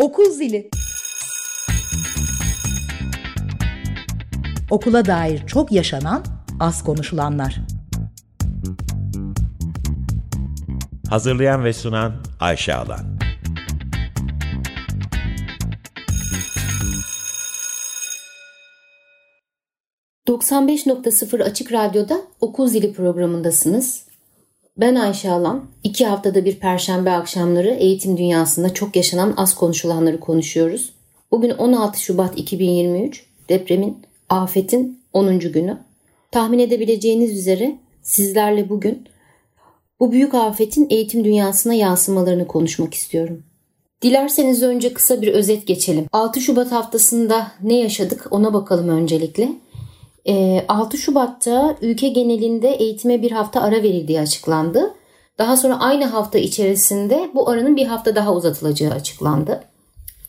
Okul zili. Okula dair çok yaşanan, az konuşulanlar. Hazırlayan ve sunan Ayşe Alan. ...95.0 Açık Radyo'da Okul Zili programındasınız. Ben Ayşe Alan. İki haftada bir perşembe akşamları eğitim dünyasında çok yaşanan az konuşulanları konuşuyoruz. Bugün 16 Şubat 2023 depremin, afetin 10. günü. Tahmin edebileceğiniz üzere sizlerle bugün bu büyük afetin eğitim dünyasına yansımalarını konuşmak istiyorum. Dilerseniz önce kısa bir özet geçelim. 6 Şubat haftasında ne yaşadık ona bakalım öncelikle. 6 ee, Şubat'ta ülke genelinde eğitime bir hafta ara verildiği açıklandı. Daha sonra aynı hafta içerisinde bu aranın bir hafta daha uzatılacağı açıklandı.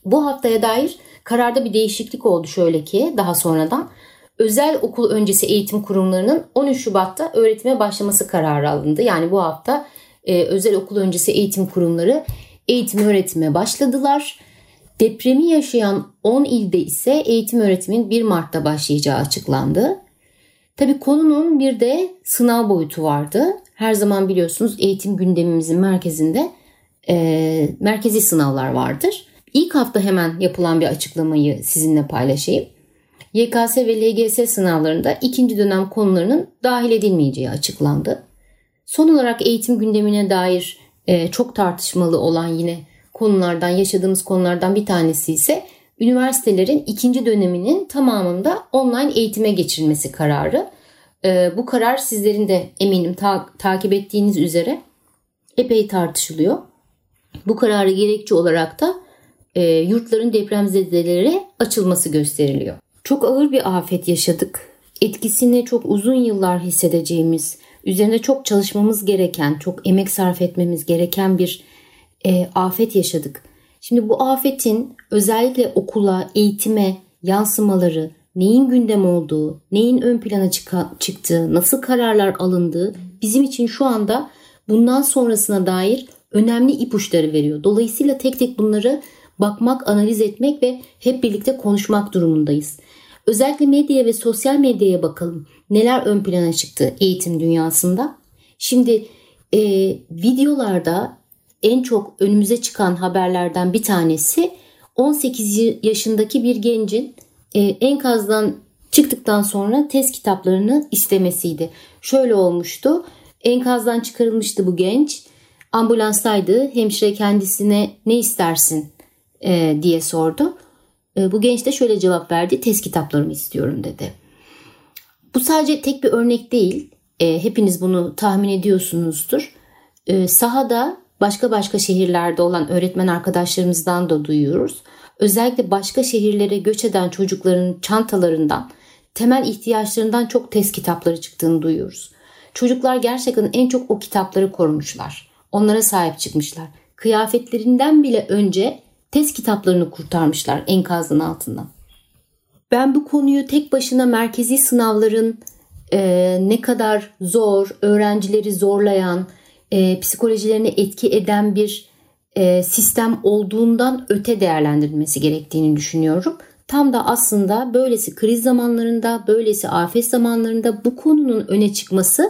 Bu haftaya dair kararda bir değişiklik oldu şöyle ki daha sonradan özel okul öncesi eğitim kurumlarının 13 Şubat'ta öğretime başlaması kararı alındı. Yani bu hafta e, özel okul öncesi eğitim kurumları eğitim öğretime başladılar. Depremi yaşayan 10 ilde ise eğitim öğretimin 1 Mart'ta başlayacağı açıklandı. Tabi konunun bir de sınav boyutu vardı. Her zaman biliyorsunuz eğitim gündemimizin merkezinde e, merkezi sınavlar vardır. İlk hafta hemen yapılan bir açıklamayı sizinle paylaşayım. YKS ve LGS sınavlarında ikinci dönem konularının dahil edilmeyeceği açıklandı. Son olarak eğitim gündemine dair e, çok tartışmalı olan yine konulardan, yaşadığımız konulardan bir tanesi ise üniversitelerin ikinci döneminin tamamında online eğitime geçirilmesi kararı. E, bu karar sizlerin de eminim ta- takip ettiğiniz üzere epey tartışılıyor. Bu kararı gerekçe olarak da e, yurtların depremzedelere açılması gösteriliyor. Çok ağır bir afet yaşadık. Etkisini çok uzun yıllar hissedeceğimiz, üzerine çok çalışmamız gereken, çok emek sarf etmemiz gereken bir e, afet yaşadık. Şimdi bu afetin özellikle okula, eğitime yansımaları, neyin gündem olduğu, neyin ön plana çıktığı, nasıl kararlar alındığı bizim için şu anda bundan sonrasına dair önemli ipuçları veriyor. Dolayısıyla tek tek bunları bakmak, analiz etmek ve hep birlikte konuşmak durumundayız. Özellikle medyaya ve sosyal medyaya bakalım. Neler ön plana çıktı eğitim dünyasında? Şimdi e, videolarda en çok önümüze çıkan haberlerden bir tanesi 18 yaşındaki bir gencin e, enkazdan çıktıktan sonra test kitaplarını istemesiydi. Şöyle olmuştu. Enkazdan çıkarılmıştı bu genç. Ambulanstaydı. Hemşire kendisine ne istersin e, diye sordu. E, bu genç de şöyle cevap verdi. Test kitaplarımı istiyorum dedi. Bu sadece tek bir örnek değil. E, hepiniz bunu tahmin ediyorsunuzdur. E, sahada başka başka şehirlerde olan öğretmen arkadaşlarımızdan da duyuyoruz. Özellikle başka şehirlere göç eden çocukların çantalarından, temel ihtiyaçlarından çok test kitapları çıktığını duyuyoruz. Çocuklar gerçekten en çok o kitapları korumuşlar. Onlara sahip çıkmışlar. Kıyafetlerinden bile önce test kitaplarını kurtarmışlar enkazın altından. Ben bu konuyu tek başına merkezi sınavların e, ne kadar zor, öğrencileri zorlayan, e, psikolojilerine etki eden bir e, sistem olduğundan öte değerlendirilmesi gerektiğini düşünüyorum. Tam da aslında böylesi kriz zamanlarında, böylesi afet zamanlarında bu konunun öne çıkması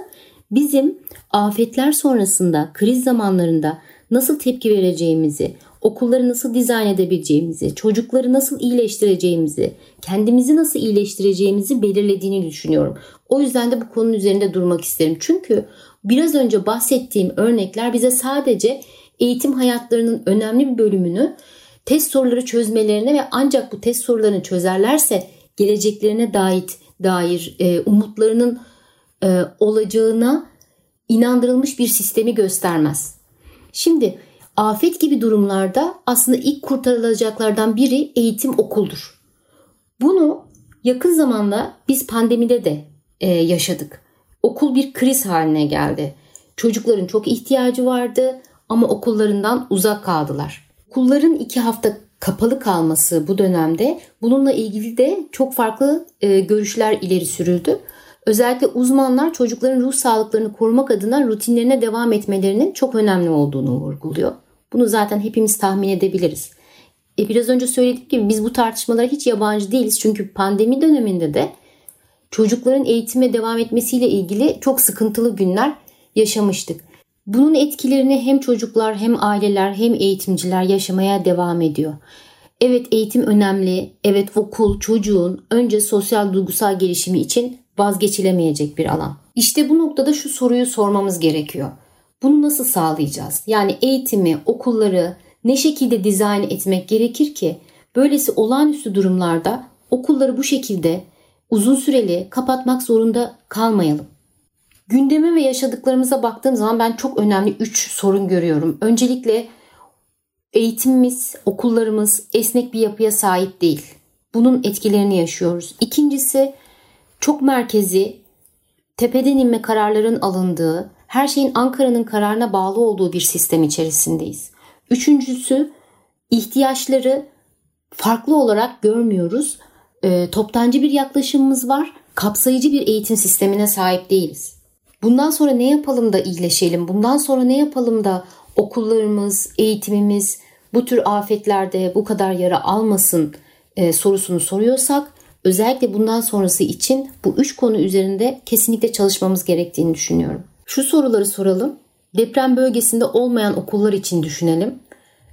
bizim afetler sonrasında, kriz zamanlarında nasıl tepki vereceğimizi, okulları nasıl dizayn edebileceğimizi, çocukları nasıl iyileştireceğimizi, kendimizi nasıl iyileştireceğimizi belirlediğini düşünüyorum. O yüzden de bu konunun üzerinde durmak isterim. Çünkü biraz önce bahsettiğim örnekler bize sadece eğitim hayatlarının önemli bir bölümünü test soruları çözmelerine ve ancak bu test sorularını çözerlerse geleceklerine dair dair e, umutlarının e, olacağına inandırılmış bir sistemi göstermez. Şimdi afet gibi durumlarda aslında ilk kurtarılacaklardan biri eğitim okuldur. Bunu yakın zamanda biz pandemide de e, yaşadık. Okul bir kriz haline geldi. Çocukların çok ihtiyacı vardı ama okullarından uzak kaldılar. Okulların iki hafta kapalı kalması bu dönemde bununla ilgili de çok farklı e, görüşler ileri sürüldü. Özellikle uzmanlar çocukların ruh sağlıklarını korumak adına rutinlerine devam etmelerinin çok önemli olduğunu vurguluyor. Bunu zaten hepimiz tahmin edebiliriz. e, biraz önce söylediğim gibi biz bu tartışmalara hiç yabancı değiliz. Çünkü pandemi döneminde de çocukların eğitime devam etmesiyle ilgili çok sıkıntılı günler yaşamıştık. Bunun etkilerini hem çocuklar hem aileler hem eğitimciler yaşamaya devam ediyor. Evet eğitim önemli. Evet okul çocuğun önce sosyal duygusal gelişimi için vazgeçilemeyecek bir alan. İşte bu noktada şu soruyu sormamız gerekiyor. Bunu nasıl sağlayacağız? Yani eğitimi, okulları ne şekilde dizayn etmek gerekir ki böylesi olağanüstü durumlarda okulları bu şekilde uzun süreli kapatmak zorunda kalmayalım. Gündeme ve yaşadıklarımıza baktığım zaman ben çok önemli 3 sorun görüyorum. Öncelikle eğitimimiz, okullarımız esnek bir yapıya sahip değil. Bunun etkilerini yaşıyoruz. İkincisi çok merkezi, tepeden inme kararların alındığı, her şeyin Ankara'nın kararına bağlı olduğu bir sistem içerisindeyiz. Üçüncüsü ihtiyaçları farklı olarak görmüyoruz. E, toptancı bir yaklaşımımız var. Kapsayıcı bir eğitim sistemine sahip değiliz. Bundan sonra ne yapalım da iyileşelim? Bundan sonra ne yapalım da okullarımız, eğitimimiz bu tür afetlerde bu kadar yara almasın e, sorusunu soruyorsak özellikle bundan sonrası için bu üç konu üzerinde kesinlikle çalışmamız gerektiğini düşünüyorum. Şu soruları soralım. Deprem bölgesinde olmayan okullar için düşünelim.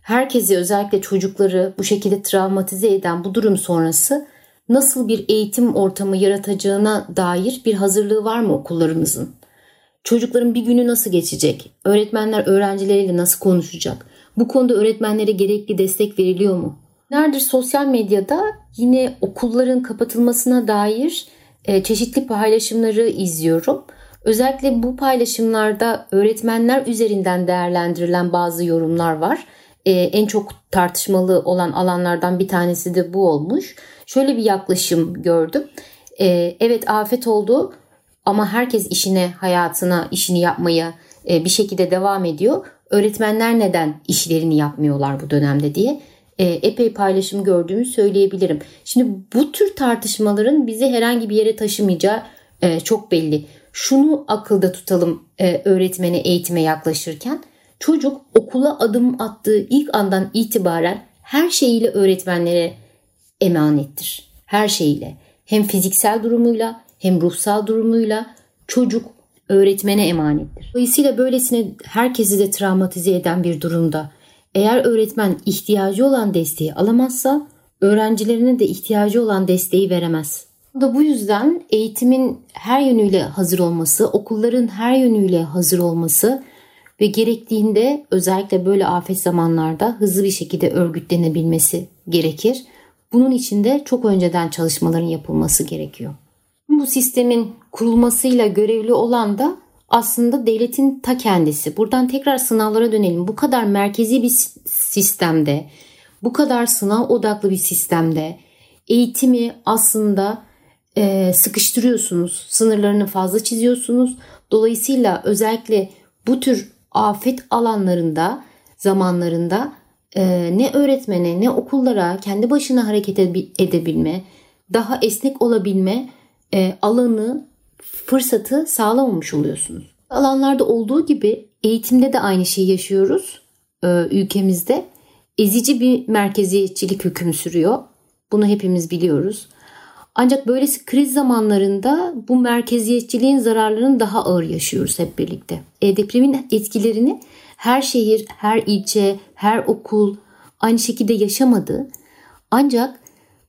Herkesi özellikle çocukları bu şekilde travmatize eden bu durum sonrası nasıl bir eğitim ortamı yaratacağına dair bir hazırlığı var mı okullarımızın? Çocukların bir günü nasıl geçecek? Öğretmenler öğrencileriyle nasıl konuşacak? Bu konuda öğretmenlere gerekli destek veriliyor mu? Nerdir sosyal medyada yine okulların kapatılmasına dair e, çeşitli paylaşımları izliyorum. Özellikle bu paylaşımlarda öğretmenler üzerinden değerlendirilen bazı yorumlar var. Ee, en çok tartışmalı olan alanlardan bir tanesi de bu olmuş. Şöyle bir yaklaşım gördüm. Ee, evet afet oldu ama herkes işine, hayatına, işini yapmaya e, bir şekilde devam ediyor. Öğretmenler neden işlerini yapmıyorlar bu dönemde diye e, epey paylaşım gördüğümü söyleyebilirim. Şimdi bu tür tartışmaların bizi herhangi bir yere taşımayacağı e, çok belli şunu akılda tutalım e, öğretmene eğitime yaklaşırken. Çocuk okula adım attığı ilk andan itibaren her şeyiyle öğretmenlere emanettir. Her şeyiyle. Hem fiziksel durumuyla hem ruhsal durumuyla çocuk öğretmene emanettir. Dolayısıyla böylesine herkesi de travmatize eden bir durumda eğer öğretmen ihtiyacı olan desteği alamazsa öğrencilerine de ihtiyacı olan desteği veremez da bu yüzden eğitimin her yönüyle hazır olması, okulların her yönüyle hazır olması ve gerektiğinde özellikle böyle afet zamanlarda hızlı bir şekilde örgütlenebilmesi gerekir. Bunun için de çok önceden çalışmaların yapılması gerekiyor. Bu sistemin kurulmasıyla görevli olan da aslında devletin ta kendisi. Buradan tekrar sınavlara dönelim. Bu kadar merkezi bir sistemde, bu kadar sınav odaklı bir sistemde eğitimi aslında e, sıkıştırıyorsunuz. Sınırlarını fazla çiziyorsunuz. Dolayısıyla özellikle bu tür afet alanlarında, zamanlarında ne öğretmene ne okullara kendi başına hareket edebilme, daha esnek olabilme e, alanı, fırsatı sağlamamış oluyorsunuz. Alanlarda olduğu gibi eğitimde de aynı şeyi yaşıyoruz e, ülkemizde. Ezici bir merkeziyetçilik hüküm sürüyor. Bunu hepimiz biliyoruz. Ancak böylesi kriz zamanlarında bu merkeziyetçiliğin zararlarını daha ağır yaşıyoruz hep birlikte. E, depremin etkilerini her şehir, her ilçe, her okul aynı şekilde yaşamadı. Ancak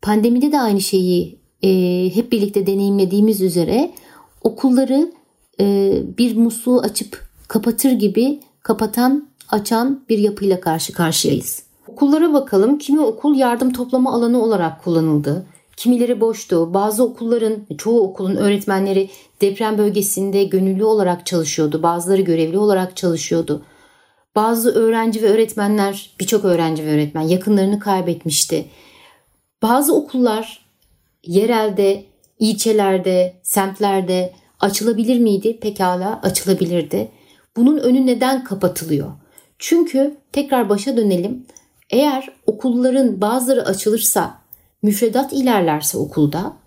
pandemide de aynı şeyi e, hep birlikte deneyimlediğimiz üzere okulları e, bir musluğu açıp kapatır gibi kapatan, açan bir yapıyla karşı karşıyayız. Okullara bakalım. Kimi okul yardım toplama alanı olarak kullanıldı. Kimileri boştu. Bazı okulların, çoğu okulun öğretmenleri deprem bölgesinde gönüllü olarak çalışıyordu. Bazıları görevli olarak çalışıyordu. Bazı öğrenci ve öğretmenler, birçok öğrenci ve öğretmen yakınlarını kaybetmişti. Bazı okullar yerelde, ilçelerde, semtlerde açılabilir miydi? Pekala açılabilirdi. Bunun önü neden kapatılıyor? Çünkü tekrar başa dönelim. Eğer okulların bazıları açılırsa müfredat ilerlerse okulda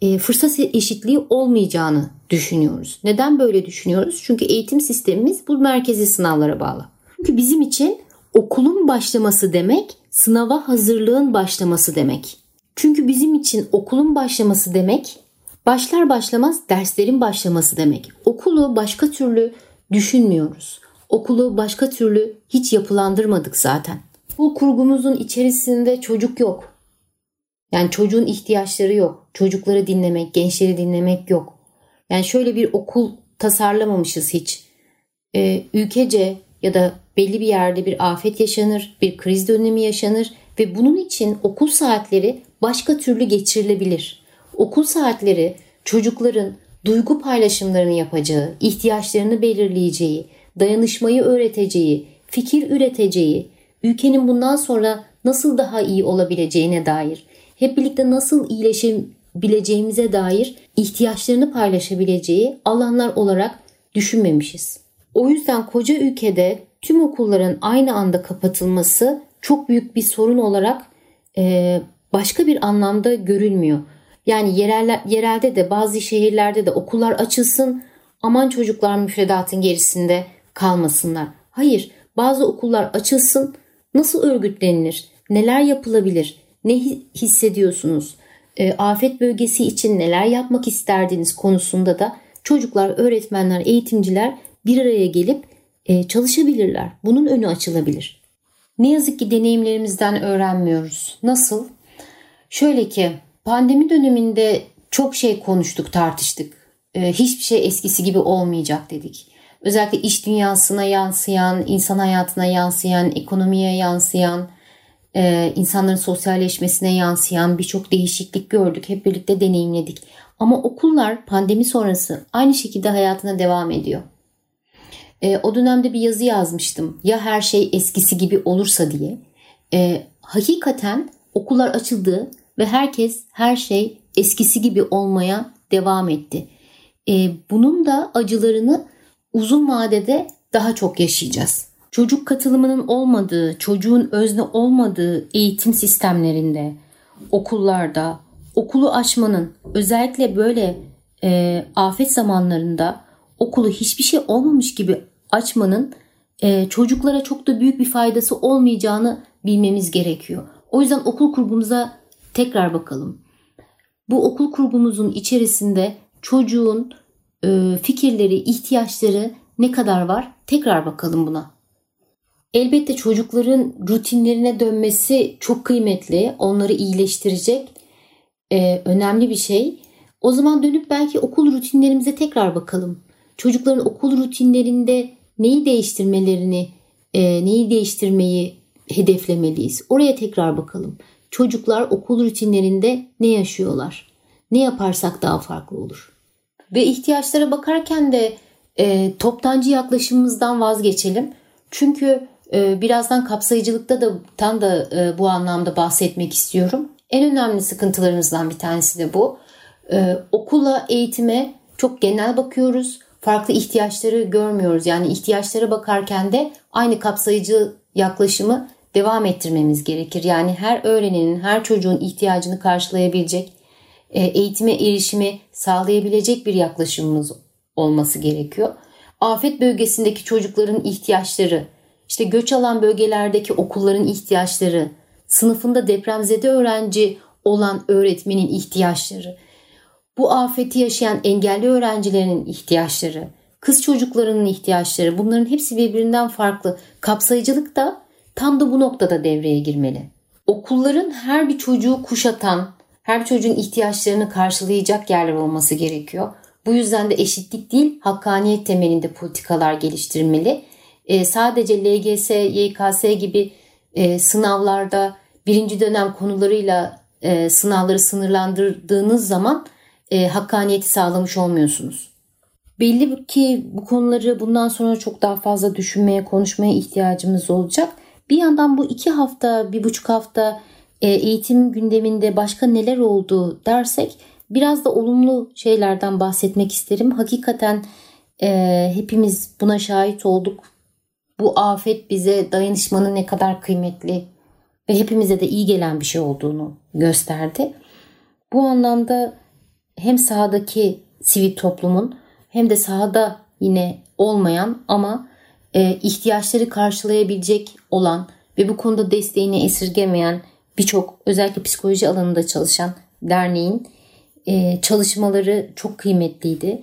e, fırsat eşitliği olmayacağını düşünüyoruz. Neden böyle düşünüyoruz? Çünkü eğitim sistemimiz bu merkezi sınavlara bağlı. Çünkü bizim için okulun başlaması demek sınava hazırlığın başlaması demek. Çünkü bizim için okulun başlaması demek başlar başlamaz derslerin başlaması demek. Okulu başka türlü düşünmüyoruz. Okulu başka türlü hiç yapılandırmadık zaten. Bu kurgumuzun içerisinde çocuk yok. Yani çocuğun ihtiyaçları yok. Çocukları dinlemek, gençleri dinlemek yok. Yani şöyle bir okul tasarlamamışız hiç. Ee, ülkece ya da belli bir yerde bir afet yaşanır, bir kriz dönemi yaşanır ve bunun için okul saatleri başka türlü geçirilebilir. Okul saatleri çocukların duygu paylaşımlarını yapacağı, ihtiyaçlarını belirleyeceği, dayanışmayı öğreteceği, fikir üreteceği, ülkenin bundan sonra nasıl daha iyi olabileceğine dair, hep birlikte nasıl iyileşebileceğimize dair ihtiyaçlarını paylaşabileceği alanlar olarak düşünmemişiz. O yüzden koca ülkede tüm okulların aynı anda kapatılması çok büyük bir sorun olarak e, başka bir anlamda görülmüyor. Yani yereller, yerelde de bazı şehirlerde de okullar açılsın aman çocuklar müfredatın gerisinde kalmasınlar. Hayır bazı okullar açılsın nasıl örgütlenilir, neler yapılabilir, ne hissediyorsunuz, e, afet bölgesi için neler yapmak isterdiniz konusunda da çocuklar, öğretmenler, eğitimciler bir araya gelip e, çalışabilirler. Bunun önü açılabilir. Ne yazık ki deneyimlerimizden öğrenmiyoruz. Nasıl? Şöyle ki pandemi döneminde çok şey konuştuk, tartıştık. E, hiçbir şey eskisi gibi olmayacak dedik. Özellikle iş dünyasına yansıyan, insan hayatına yansıyan, ekonomiye yansıyan, e, insanların sosyalleşmesine yansıyan birçok değişiklik gördük. Hep birlikte deneyimledik. Ama okullar pandemi sonrası aynı şekilde hayatına devam ediyor. E, o dönemde bir yazı yazmıştım. Ya her şey eskisi gibi olursa diye. E, hakikaten okullar açıldı ve herkes her şey eskisi gibi olmaya devam etti. E, bunun da acılarını uzun vadede daha çok yaşayacağız. Çocuk katılımının olmadığı, çocuğun özne olmadığı eğitim sistemlerinde, okullarda, okulu açmanın özellikle böyle e, afet zamanlarında okulu hiçbir şey olmamış gibi açmanın e, çocuklara çok da büyük bir faydası olmayacağını bilmemiz gerekiyor. O yüzden okul kurgumuza tekrar bakalım. Bu okul kurgumuzun içerisinde çocuğun e, fikirleri, ihtiyaçları ne kadar var? Tekrar bakalım buna. Elbette çocukların rutinlerine dönmesi çok kıymetli. Onları iyileştirecek e, önemli bir şey. O zaman dönüp belki okul rutinlerimize tekrar bakalım. Çocukların okul rutinlerinde neyi değiştirmelerini, e, neyi değiştirmeyi hedeflemeliyiz. Oraya tekrar bakalım. Çocuklar okul rutinlerinde ne yaşıyorlar? Ne yaparsak daha farklı olur. Ve ihtiyaçlara bakarken de e, toptancı yaklaşımımızdan vazgeçelim. Çünkü birazdan kapsayıcılıkta da tam da e, bu anlamda bahsetmek istiyorum. En önemli sıkıntılarımızdan bir tanesi de bu. E, okula, eğitime çok genel bakıyoruz. Farklı ihtiyaçları görmüyoruz. Yani ihtiyaçlara bakarken de aynı kapsayıcı yaklaşımı devam ettirmemiz gerekir. Yani her öğrenenin, her çocuğun ihtiyacını karşılayabilecek, e, eğitime erişimi sağlayabilecek bir yaklaşımımız olması gerekiyor. Afet bölgesindeki çocukların ihtiyaçları, işte göç alan bölgelerdeki okulların ihtiyaçları, sınıfında depremzede öğrenci olan öğretmenin ihtiyaçları, bu afeti yaşayan engelli öğrencilerin ihtiyaçları, kız çocuklarının ihtiyaçları bunların hepsi birbirinden farklı. Kapsayıcılık da tam da bu noktada devreye girmeli. Okulların her bir çocuğu kuşatan, her bir çocuğun ihtiyaçlarını karşılayacak yerler olması gerekiyor. Bu yüzden de eşitlik değil, hakkaniyet temelinde politikalar geliştirmeli. E, sadece LGS, YKS gibi e, sınavlarda birinci dönem konularıyla e, sınavları sınırlandırdığınız zaman e, hakkaniyeti sağlamış olmuyorsunuz. Belli ki bu konuları bundan sonra çok daha fazla düşünmeye, konuşmaya ihtiyacımız olacak. Bir yandan bu iki hafta, bir buçuk hafta e, eğitim gündeminde başka neler oldu dersek biraz da olumlu şeylerden bahsetmek isterim. Hakikaten e, hepimiz buna şahit olduk. Bu afet bize dayanışmanın ne kadar kıymetli ve hepimize de iyi gelen bir şey olduğunu gösterdi. Bu anlamda hem sahadaki sivil toplumun hem de sahada yine olmayan ama e, ihtiyaçları karşılayabilecek olan ve bu konuda desteğini esirgemeyen birçok özellikle psikoloji alanında çalışan derneğin e, çalışmaları çok kıymetliydi.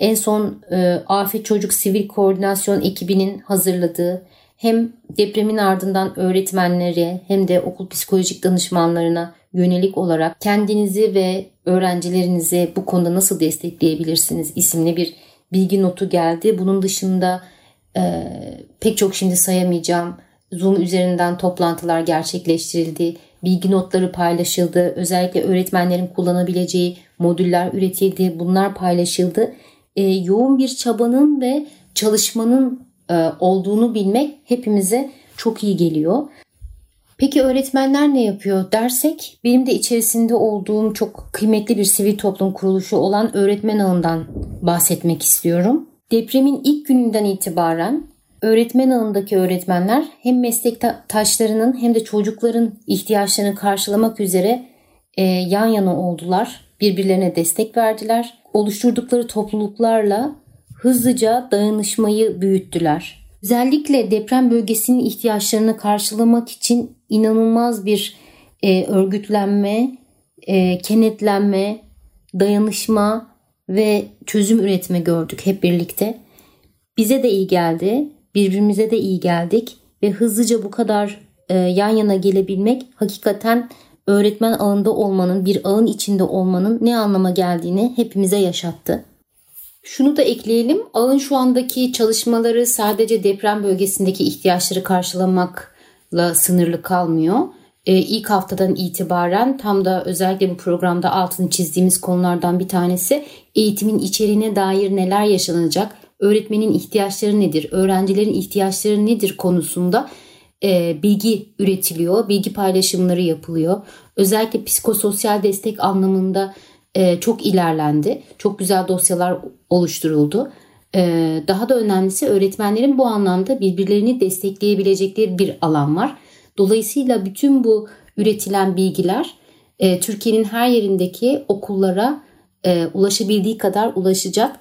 En son e, Afet Çocuk Sivil Koordinasyon ekibinin hazırladığı hem depremin ardından öğretmenlere hem de okul psikolojik danışmanlarına yönelik olarak kendinizi ve öğrencilerinizi bu konuda nasıl destekleyebilirsiniz isimli bir bilgi notu geldi. Bunun dışında e, pek çok şimdi sayamayacağım Zoom üzerinden toplantılar gerçekleştirildi. Bilgi notları paylaşıldı. Özellikle öğretmenlerin kullanabileceği modüller üretildi. Bunlar paylaşıldı. E, yoğun bir çabanın ve çalışmanın e, olduğunu bilmek hepimize çok iyi geliyor. Peki öğretmenler ne yapıyor dersek benim de içerisinde olduğum çok kıymetli bir sivil toplum kuruluşu olan öğretmen ağından bahsetmek istiyorum. Depremin ilk gününden itibaren öğretmen ağındaki öğretmenler hem meslektaşlarının hem de çocukların ihtiyaçlarını karşılamak üzere e, yan yana oldular. Birbirlerine destek verdiler. Oluşturdukları topluluklarla hızlıca dayanışmayı büyüttüler. Özellikle deprem bölgesinin ihtiyaçlarını karşılamak için inanılmaz bir e, örgütlenme, e, kenetlenme, dayanışma ve çözüm üretme gördük hep birlikte. Bize de iyi geldi, birbirimize de iyi geldik ve hızlıca bu kadar e, yan yana gelebilmek hakikaten öğretmen ağında olmanın, bir ağın içinde olmanın ne anlama geldiğini hepimize yaşattı. Şunu da ekleyelim. Ağın şu andaki çalışmaları sadece deprem bölgesindeki ihtiyaçları karşılamakla sınırlı kalmıyor. Ee, ilk haftadan itibaren tam da özellikle bu programda altını çizdiğimiz konulardan bir tanesi eğitimin içeriğine dair neler yaşanacak, öğretmenin ihtiyaçları nedir, öğrencilerin ihtiyaçları nedir konusunda e, bilgi üretiliyor, bilgi paylaşımları yapılıyor. Özellikle psikososyal destek anlamında e, çok ilerlendi. Çok güzel dosyalar oluşturuldu. E, daha da önemlisi öğretmenlerin bu anlamda birbirlerini destekleyebilecekleri bir alan var. Dolayısıyla bütün bu üretilen bilgiler e, Türkiye'nin her yerindeki okullara e, ulaşabildiği kadar ulaşacak.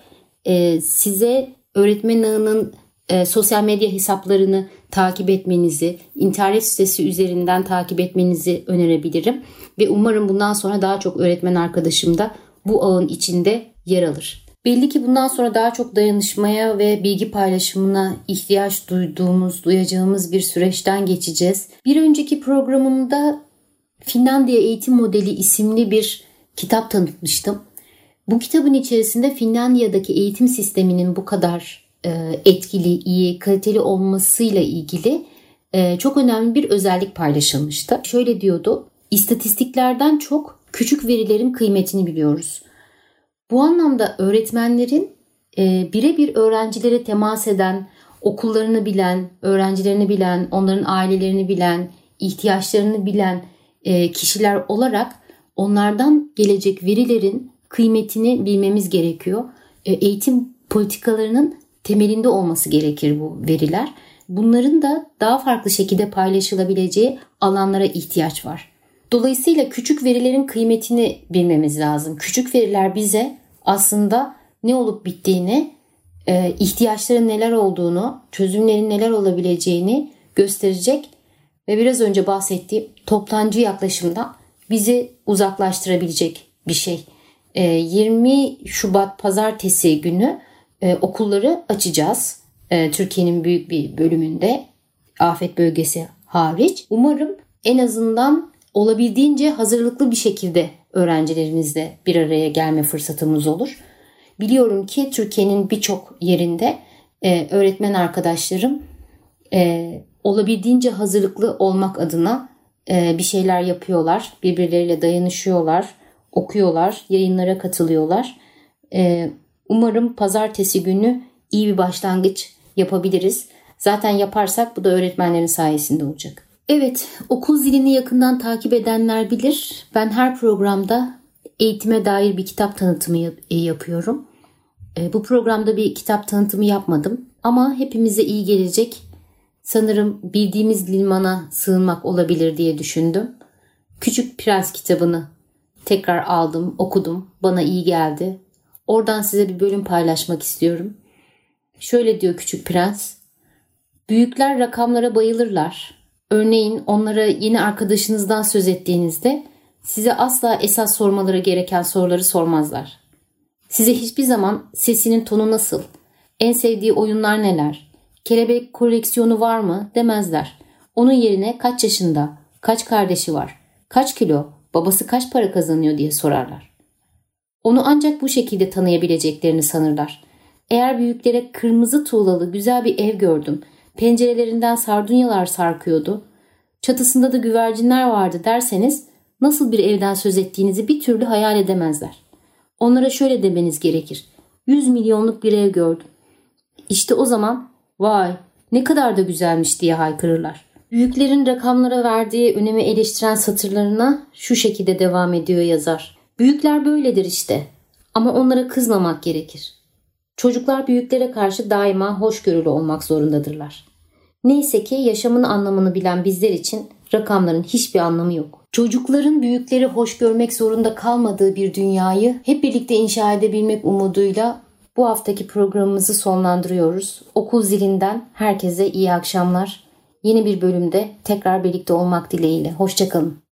E, size öğretmen ağının e, sosyal medya hesaplarını takip etmenizi, internet sitesi üzerinden takip etmenizi önerebilirim. Ve umarım bundan sonra daha çok öğretmen arkadaşım da bu ağın içinde yer alır. Belli ki bundan sonra daha çok dayanışmaya ve bilgi paylaşımına ihtiyaç duyduğumuz, duyacağımız bir süreçten geçeceğiz. Bir önceki programımda Finlandiya Eğitim Modeli isimli bir kitap tanıtmıştım. Bu kitabın içerisinde Finlandiya'daki eğitim sisteminin bu kadar etkili, iyi, kaliteli olmasıyla ilgili e, çok önemli bir özellik paylaşılmıştı. Şöyle diyordu, istatistiklerden çok küçük verilerin kıymetini biliyoruz. Bu anlamda öğretmenlerin e, birebir öğrencilere temas eden, okullarını bilen, öğrencilerini bilen, onların ailelerini bilen, ihtiyaçlarını bilen kişiler olarak onlardan gelecek verilerin kıymetini bilmemiz gerekiyor. Eğitim politikalarının temelinde olması gerekir bu veriler. Bunların da daha farklı şekilde paylaşılabileceği alanlara ihtiyaç var. Dolayısıyla küçük verilerin kıymetini bilmemiz lazım. Küçük veriler bize aslında ne olup bittiğini, e, ihtiyaçların neler olduğunu, çözümlerin neler olabileceğini gösterecek ve biraz önce bahsettiğim toplancı yaklaşımdan bizi uzaklaştırabilecek bir şey. 20 e, Şubat pazartesi günü e, okulları açacağız. E, Türkiye'nin büyük bir bölümünde afet bölgesi hariç. Umarım en azından olabildiğince hazırlıklı bir şekilde öğrencilerimizle bir araya gelme fırsatımız olur. Biliyorum ki Türkiye'nin birçok yerinde e, öğretmen arkadaşlarım e, olabildiğince hazırlıklı olmak adına e, bir şeyler yapıyorlar. Birbirleriyle dayanışıyorlar, okuyorlar, yayınlara katılıyorlar. E, Umarım pazartesi günü iyi bir başlangıç yapabiliriz. Zaten yaparsak bu da öğretmenlerin sayesinde olacak. Evet, okul zilini yakından takip edenler bilir. Ben her programda eğitime dair bir kitap tanıtımı e, yapıyorum. E, bu programda bir kitap tanıtımı yapmadım ama hepimize iyi gelecek. Sanırım bildiğimiz limana sığınmak olabilir diye düşündüm. Küçük Prens kitabını tekrar aldım, okudum. Bana iyi geldi. Oradan size bir bölüm paylaşmak istiyorum. Şöyle diyor Küçük Prens. Büyükler rakamlara bayılırlar Örneğin onlara yeni arkadaşınızdan söz ettiğinizde size asla esas sormaları gereken soruları sormazlar. Size hiçbir zaman sesinin tonu nasıl, en sevdiği oyunlar neler, kelebek koleksiyonu var mı demezler. Onun yerine kaç yaşında, kaç kardeşi var, kaç kilo, babası kaç para kazanıyor diye sorarlar. Onu ancak bu şekilde tanıyabileceklerini sanırlar. Eğer büyüklere kırmızı tuğlalı güzel bir ev gördüm, pencerelerinden sardunyalar sarkıyordu, çatısında da güvercinler vardı derseniz nasıl bir evden söz ettiğinizi bir türlü hayal edemezler. Onlara şöyle demeniz gerekir. 100 milyonluk bir ev gördüm. İşte o zaman vay ne kadar da güzelmiş diye haykırırlar. Büyüklerin rakamlara verdiği önemi eleştiren satırlarına şu şekilde devam ediyor yazar. Büyükler böyledir işte ama onlara kızmamak gerekir. Çocuklar büyüklere karşı daima hoşgörülü olmak zorundadırlar. Neyse ki yaşamın anlamını bilen bizler için rakamların hiçbir anlamı yok. Çocukların büyükleri hoş görmek zorunda kalmadığı bir dünyayı hep birlikte inşa edebilmek umuduyla bu haftaki programımızı sonlandırıyoruz. Okul zilinden herkese iyi akşamlar. Yeni bir bölümde tekrar birlikte olmak dileğiyle. Hoşçakalın.